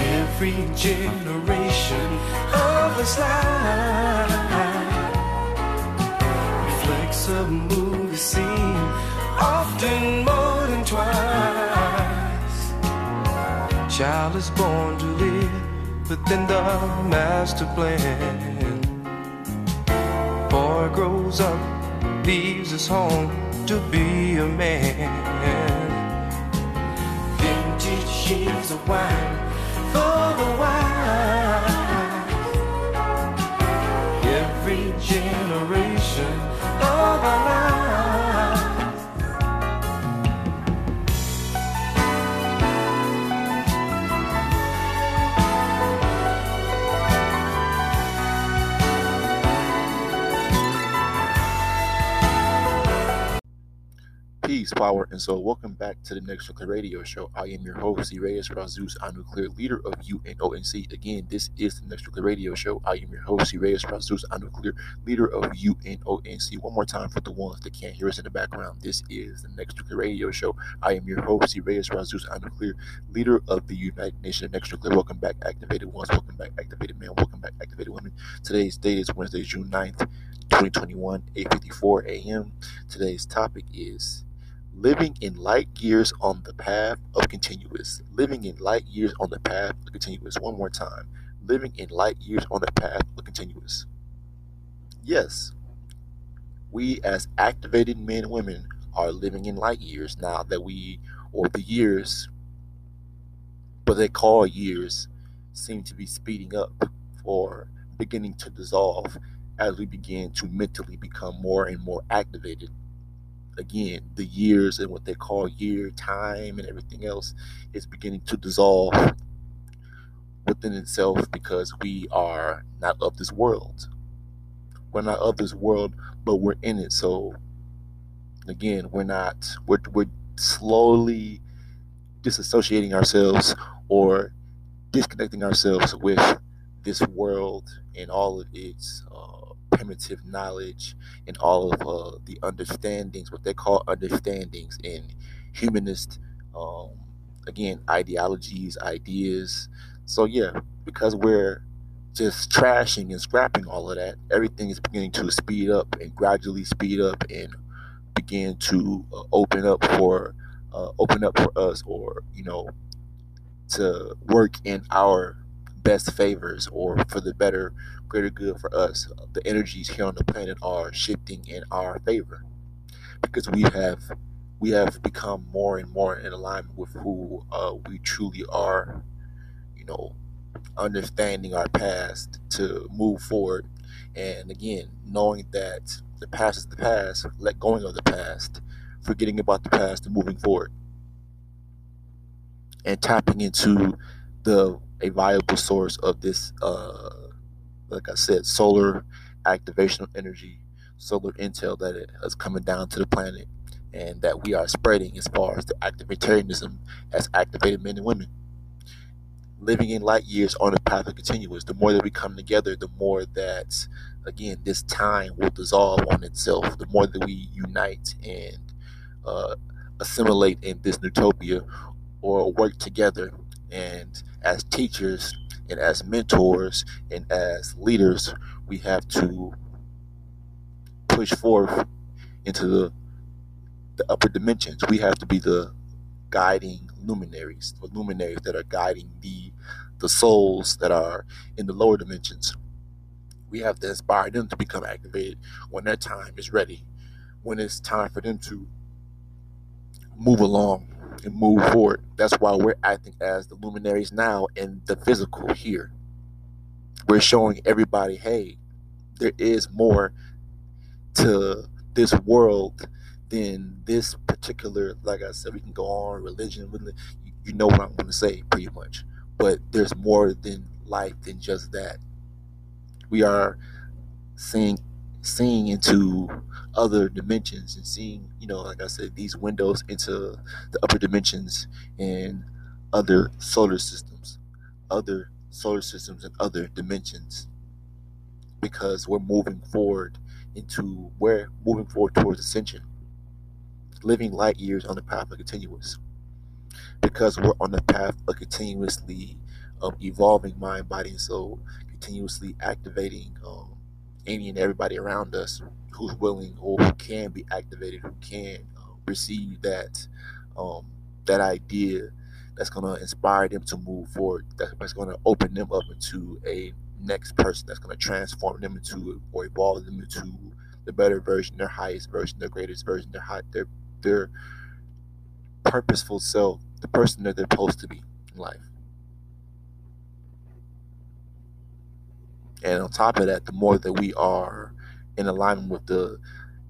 Every generation of his life reflects a movie scene, often more than twice. Child is born to live within the master plan. Boy grows up, leaves his home to be a man. Vintage years of wine for the wine. Peace, power, and soul. Welcome back to the Next Nuclear Radio Show. I am your host, Reyes Razus, a nuclear leader of UNONC. Again, this is the Next Nuclear Radio Show. I am your host, Reyes Razus, a nuclear leader of UNONC. One more time for the ones that can't hear us in the background. This is the Next Nuclear Radio Show. I am your host, Reyes Razus, a nuclear leader of the United Nations Next Nuclear. Welcome back, activated ones. Welcome back, activated men. Welcome back, activated women. Today's date is Wednesday, June 9th, 2021, 8.54 a.m. Today's topic is living in light years on the path of continuous. Living in light years on the path of continuous. One more time. Living in light years on the path of continuous. Yes, we as activated men and women are living in light years now that we, or the years, what they call years, seem to be speeding up or beginning to dissolve as we begin to mentally become more and more activated again, the years and what they call year time and everything else is beginning to dissolve within itself because we are not of this world. We're not of this world, but we're in it. So again, we're not we're we're slowly disassociating ourselves or disconnecting ourselves with this world and all of its uh, primitive knowledge and all of uh, the understandings, what they call understandings in humanist, um, again, ideologies, ideas. So, yeah, because we're just trashing and scrapping all of that, everything is beginning to speed up and gradually speed up and begin to uh, open up for uh, open up for us or you know to work in our best favors or for the better greater good for us the energies here on the planet are shifting in our favor because we have we have become more and more in alignment with who uh, we truly are. You know, understanding our past to move forward, and again, knowing that the past is the past, let going of the past, forgetting about the past and moving forward, and tapping into the a viable source of this, uh, like I said, solar activational energy, solar intel that is coming down to the planet, and that we are spreading as far as the activitarianism has activated men and women. Living in light years on the path of continuous. The more that we come together, the more that, again, this time will dissolve on itself. The more that we unite and uh, assimilate in this utopia or work together and as teachers and as mentors and as leaders, we have to push forth into the, the upper dimensions. We have to be the guiding luminaries, the luminaries that are guiding the the souls that are in the lower dimensions. We have to inspire them to become activated when their time is ready, when it's time for them to move along and move forward. That's why we're acting as the luminaries now in the physical here. We're showing everybody, hey, there is more to this world than this particular, like I said, we can go on religion, you know what I'm going to say pretty much. But there's more than life than just that. We are seeing seeing into other dimensions and seeing, you know, like I said, these windows into the upper dimensions and other solar systems, other solar systems and other dimensions. Because we're moving forward into we're moving forward towards ascension, living light years on the path of continuous. Because we're on the path of continuously um, evolving mind, body, and soul, continuously activating um, any and everybody around us who's willing or who can be activated, who can uh, receive that um, that idea that's going to inspire them to move forward. That's going to open them up into a next person. That's going to transform them into or evolve them into the better version, their highest version, their greatest version, their high, their their purposeful self, the person that they're supposed to be in life. And on top of that, the more that we are in alignment with the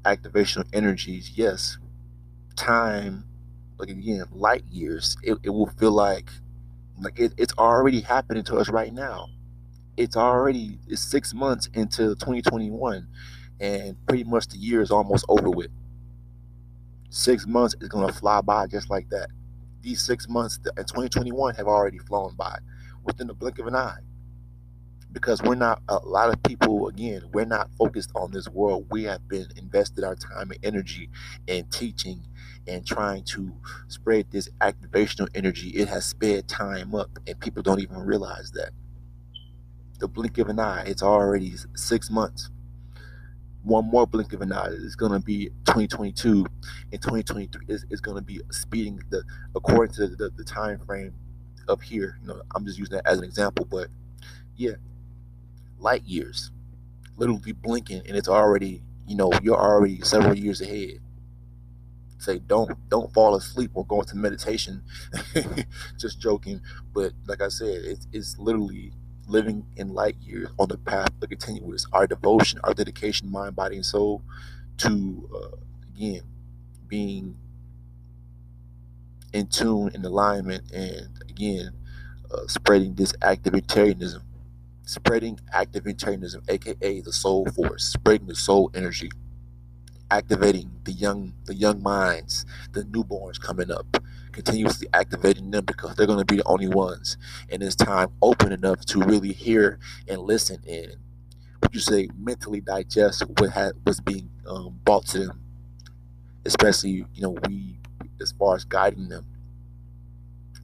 activational energies, yes, time, like again, light years, it, it will feel like like it, it's already happening to us right now. It's already it's six months into 2021, and pretty much the year is almost over with. Six months is gonna fly by just like that. These six months in 2021 have already flown by within the blink of an eye because we're not a lot of people again we're not focused on this world. We have been invested our time and energy in teaching and trying to spread this activational energy. It has sped time up and people don't even realize that. The blink of an eye it's already six months. One more blink of an eye it's going to be 2022 and 2023 is, is going to be speeding the according to the, the time frame up here. You know i'm just using that as an example but yeah light years, literally blinking, and it's already, you know, you're already several years ahead. Say don't don't fall asleep or go into meditation. Just joking, but like I said, it's it's literally living in light years on the path of continuous. Our devotion, our dedication, mind, body, and soul, to uh, again being in tune in alignment, and again uh, spreading this activitarianism spreading activitarianism, aka the soul force, spreading the soul energy, activating the young the young minds, the newborns coming up, continuously activating them because they're going to be the only ones. In this time open enough to really hear and listen and what you say mentally digest what had was being um, brought to them, especially you know we as far as guiding them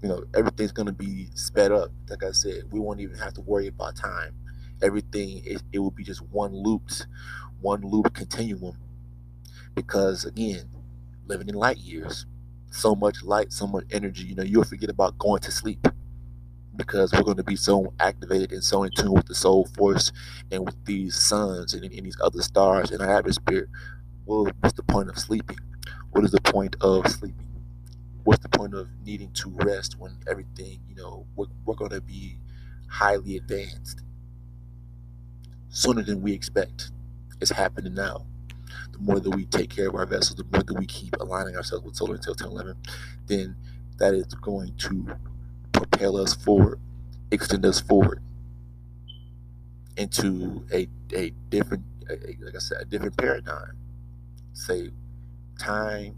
you know, everything's gonna be sped up. Like I said, we won't even have to worry about time. Everything it, it will be just one looped, one loop continuum. Because again, living in light years, so much light, so much energy. You know, you'll forget about going to sleep because we're going to be so activated and so in tune with the soul force and with these suns and, and these other stars in our atmosphere. Well, what's the point of sleeping? what is the point of sleeping? What's the point of needing to rest when everything, you know, we're, we're going to be highly advanced sooner than we expect? It's happening now. The more that we take care of our vessels, the more that we keep aligning ourselves with solar until 1011, then that is going to propel us forward, extend us forward into a, a different, a, like I said, a different paradigm. Say, time,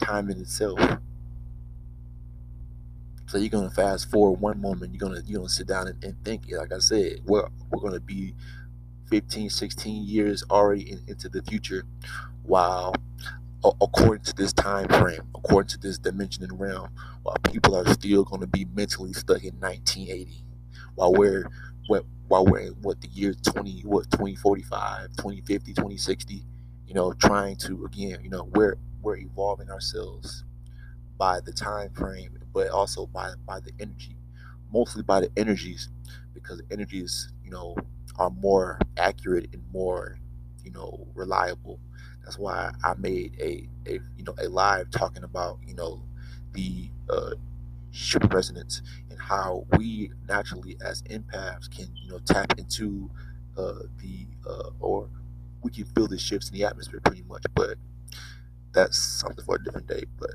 time in itself. So you're gonna fast forward one moment. You're gonna you're gonna sit down and, and think. Like I said, we're we're gonna be 15, 16 years already in, into the future, while according to this time frame, according to this dimension and realm, while people are still going to be mentally stuck in 1980, while we're what, while we're in what the year 20 what 2045 2050 2060 you know trying to again you know we're we're evolving ourselves by the time frame but also by by the energy mostly by the energies because the energies you know are more accurate and more you know reliable. That's why i made a, a you know a live talking about you know the uh, super resonance and how we naturally as empaths can you know tap into uh, the uh, or we can feel the shifts in the atmosphere pretty much but that's something for a different day but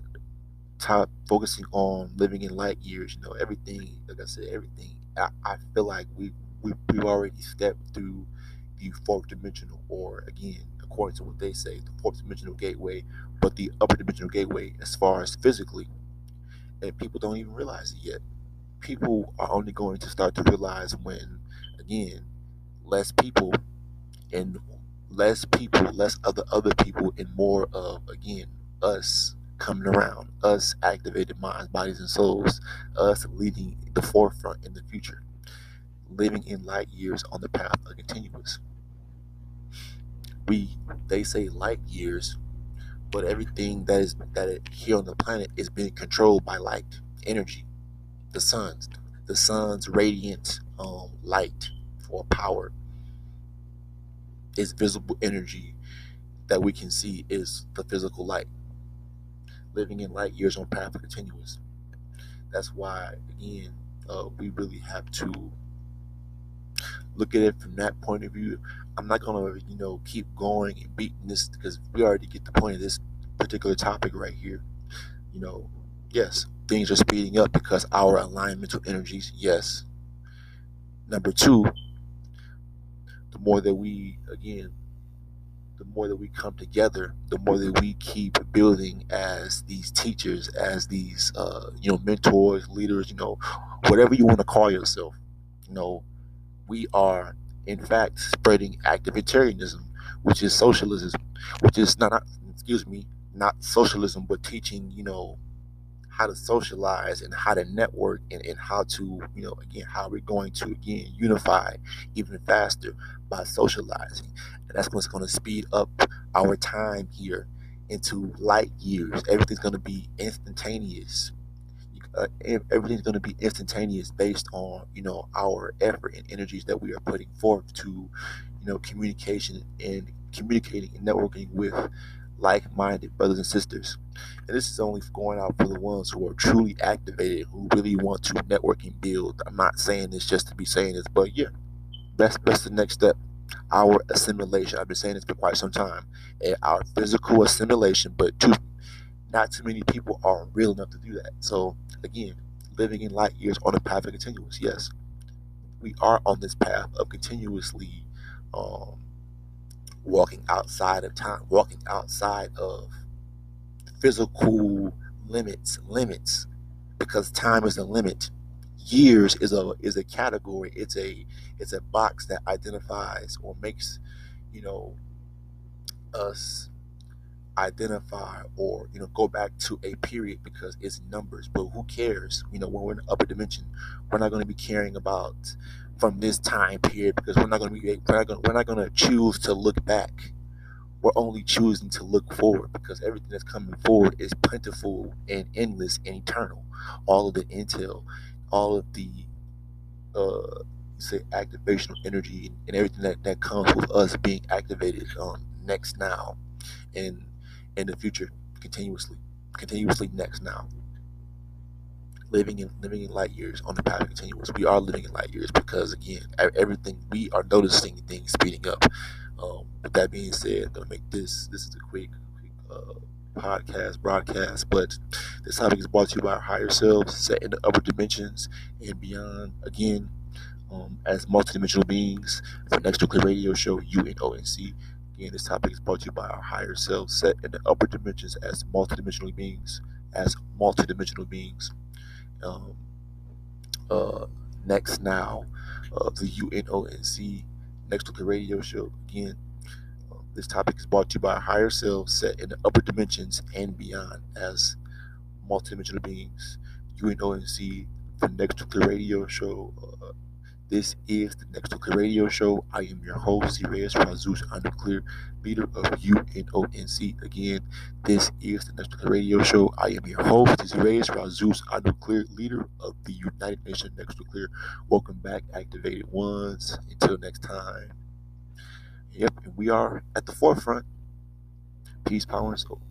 top focusing on living in light years you know everything like i said everything i, I feel like we, we we've already stepped through the fourth dimensional or again according to what they say the fourth dimensional gateway but the upper dimensional gateway as far as physically and people don't even realize it yet. People are only going to start to realize when, again, less people and less people, less other other people, and more of again us coming around, us activated minds, bodies, and souls, us leading the forefront in the future, living in light years on the path of continuous. We they say light years but everything that is that is here on the planet is being controlled by light energy the sun's the sun's radiant um, light or power is visible energy that we can see is the physical light living in light years on path of continuous that's why again uh, we really have to look at it from that point of view I'm not gonna, you know, keep going and beating this because we already get the point of this particular topic right here. You know, yes, things are speeding up because our alignmental energies, yes. Number two, the more that we, again, the more that we come together, the more that we keep building as these teachers, as these, uh, you know, mentors, leaders, you know, whatever you want to call yourself. You know, we are in fact spreading activitarianism, which is socialism, which is not, excuse me, not socialism, but teaching, you know, how to socialize and how to network and, and how to, you know, again, how we're going to, again, unify even faster by socializing. And that's what's going to speed up our time here into light years. Everything's going to be instantaneous uh, everything's going to be instantaneous based on you know our effort and energies that we are putting forth to you know communication and communicating and networking with like-minded brothers and sisters. And this is only going out for the ones who are truly activated who really want to network and build. I'm not saying this just to be saying this but yeah that's that's the next step. Our assimilation. I've been saying this for quite some time. And our physical assimilation but too not too many people are real enough to do that. So again, living in light years on a path of continuous. Yes, we are on this path of continuously um, walking outside of time, walking outside of physical limits, limits, because time is a limit. Years is a is a category. It's a it's a box that identifies or makes you know us identify or you know go back to a period because it's numbers but who cares you know when we're in the upper dimension we're not going to be caring about from this time period because we're not going to be we're not going, we're not going to choose to look back we're only choosing to look forward because everything that's coming forward is plentiful and endless and eternal all of the intel all of the uh say activational energy and everything that, that comes with us being activated um next now and in the future continuously, continuously next now. Living in living in light years on the path continuous. We are living in light years because again, everything we are noticing things speeding up. Um, with that being said, I'm gonna make this this is a quick, quick uh, podcast broadcast, but this topic is brought to you by our higher selves, set in the upper dimensions and beyond. Again, um, as multidimensional beings, for Next Nuclear Radio Show, UNONC. Again, this topic is brought to you by our higher selves, set in the upper dimensions as multidimensional beings, as multidimensional beings. Um, uh, next now, uh, the UNONC Next Nuclear Radio Show. Again, um, this topic is brought to you by higher selves, set in the upper dimensions and beyond, as multidimensional beings. UNONC, the Next Nuclear Radio Show. Uh, this is the Next Nuclear Radio Show. I am your host, Reyes Razus Nuclear, leader of UNONC. Again, this is the Next Nuclear Radio Show. I am your host, Reyes Razus Nuclear, leader of the United Nations Next Nuclear. Welcome back, activated ones. Until next time. Yep, and we are at the forefront. Peace, power, and soul.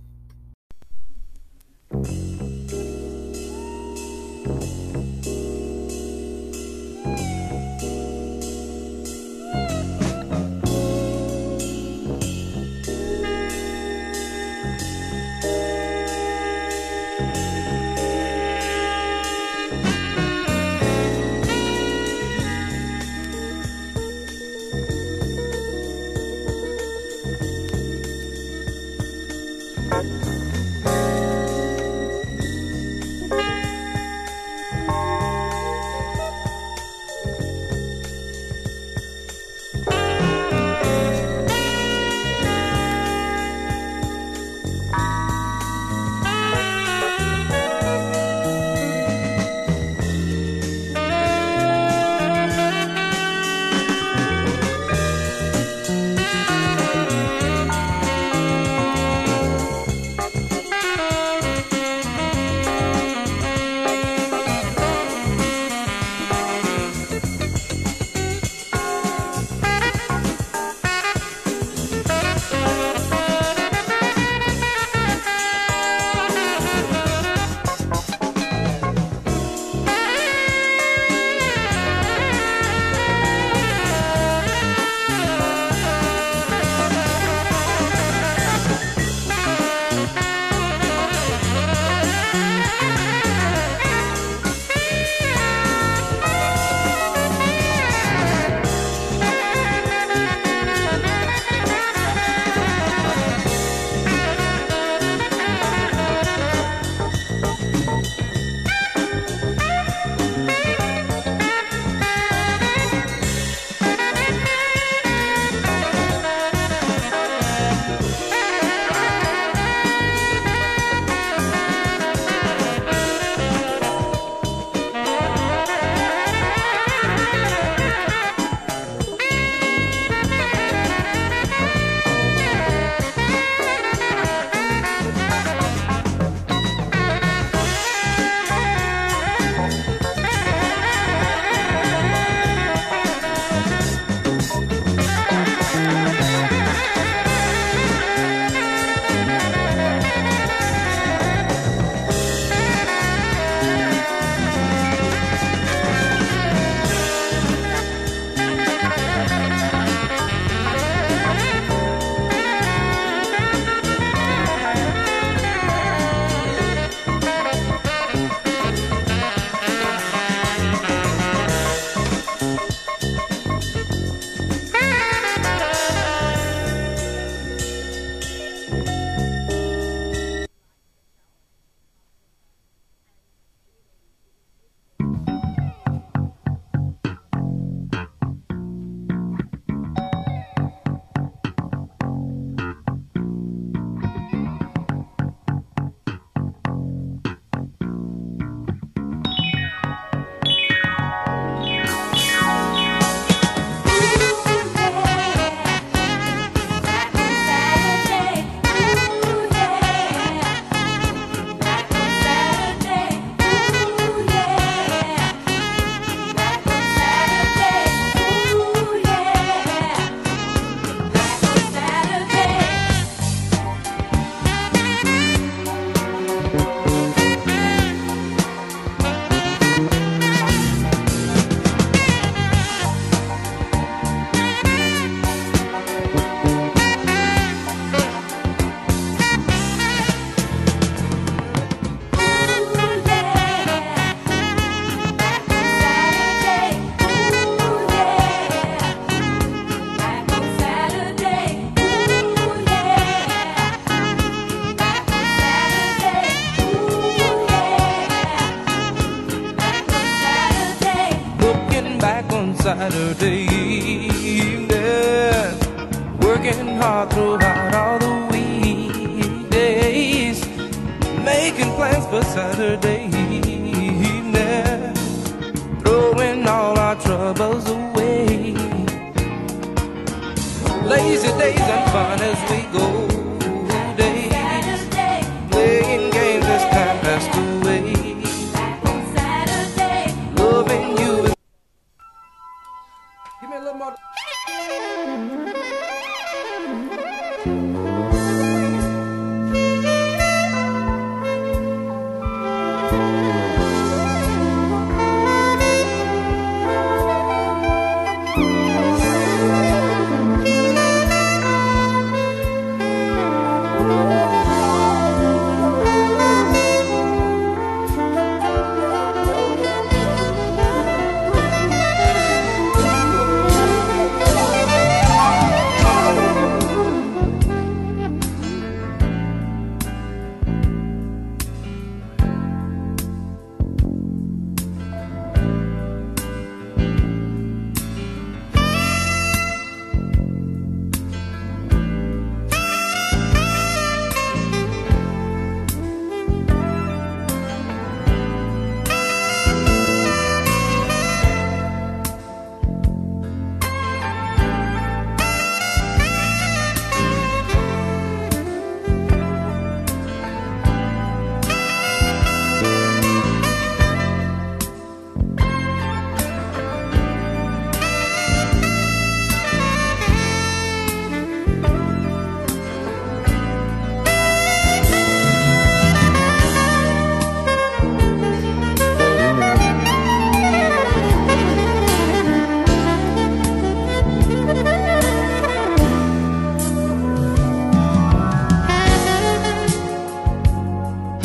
Give me a little more.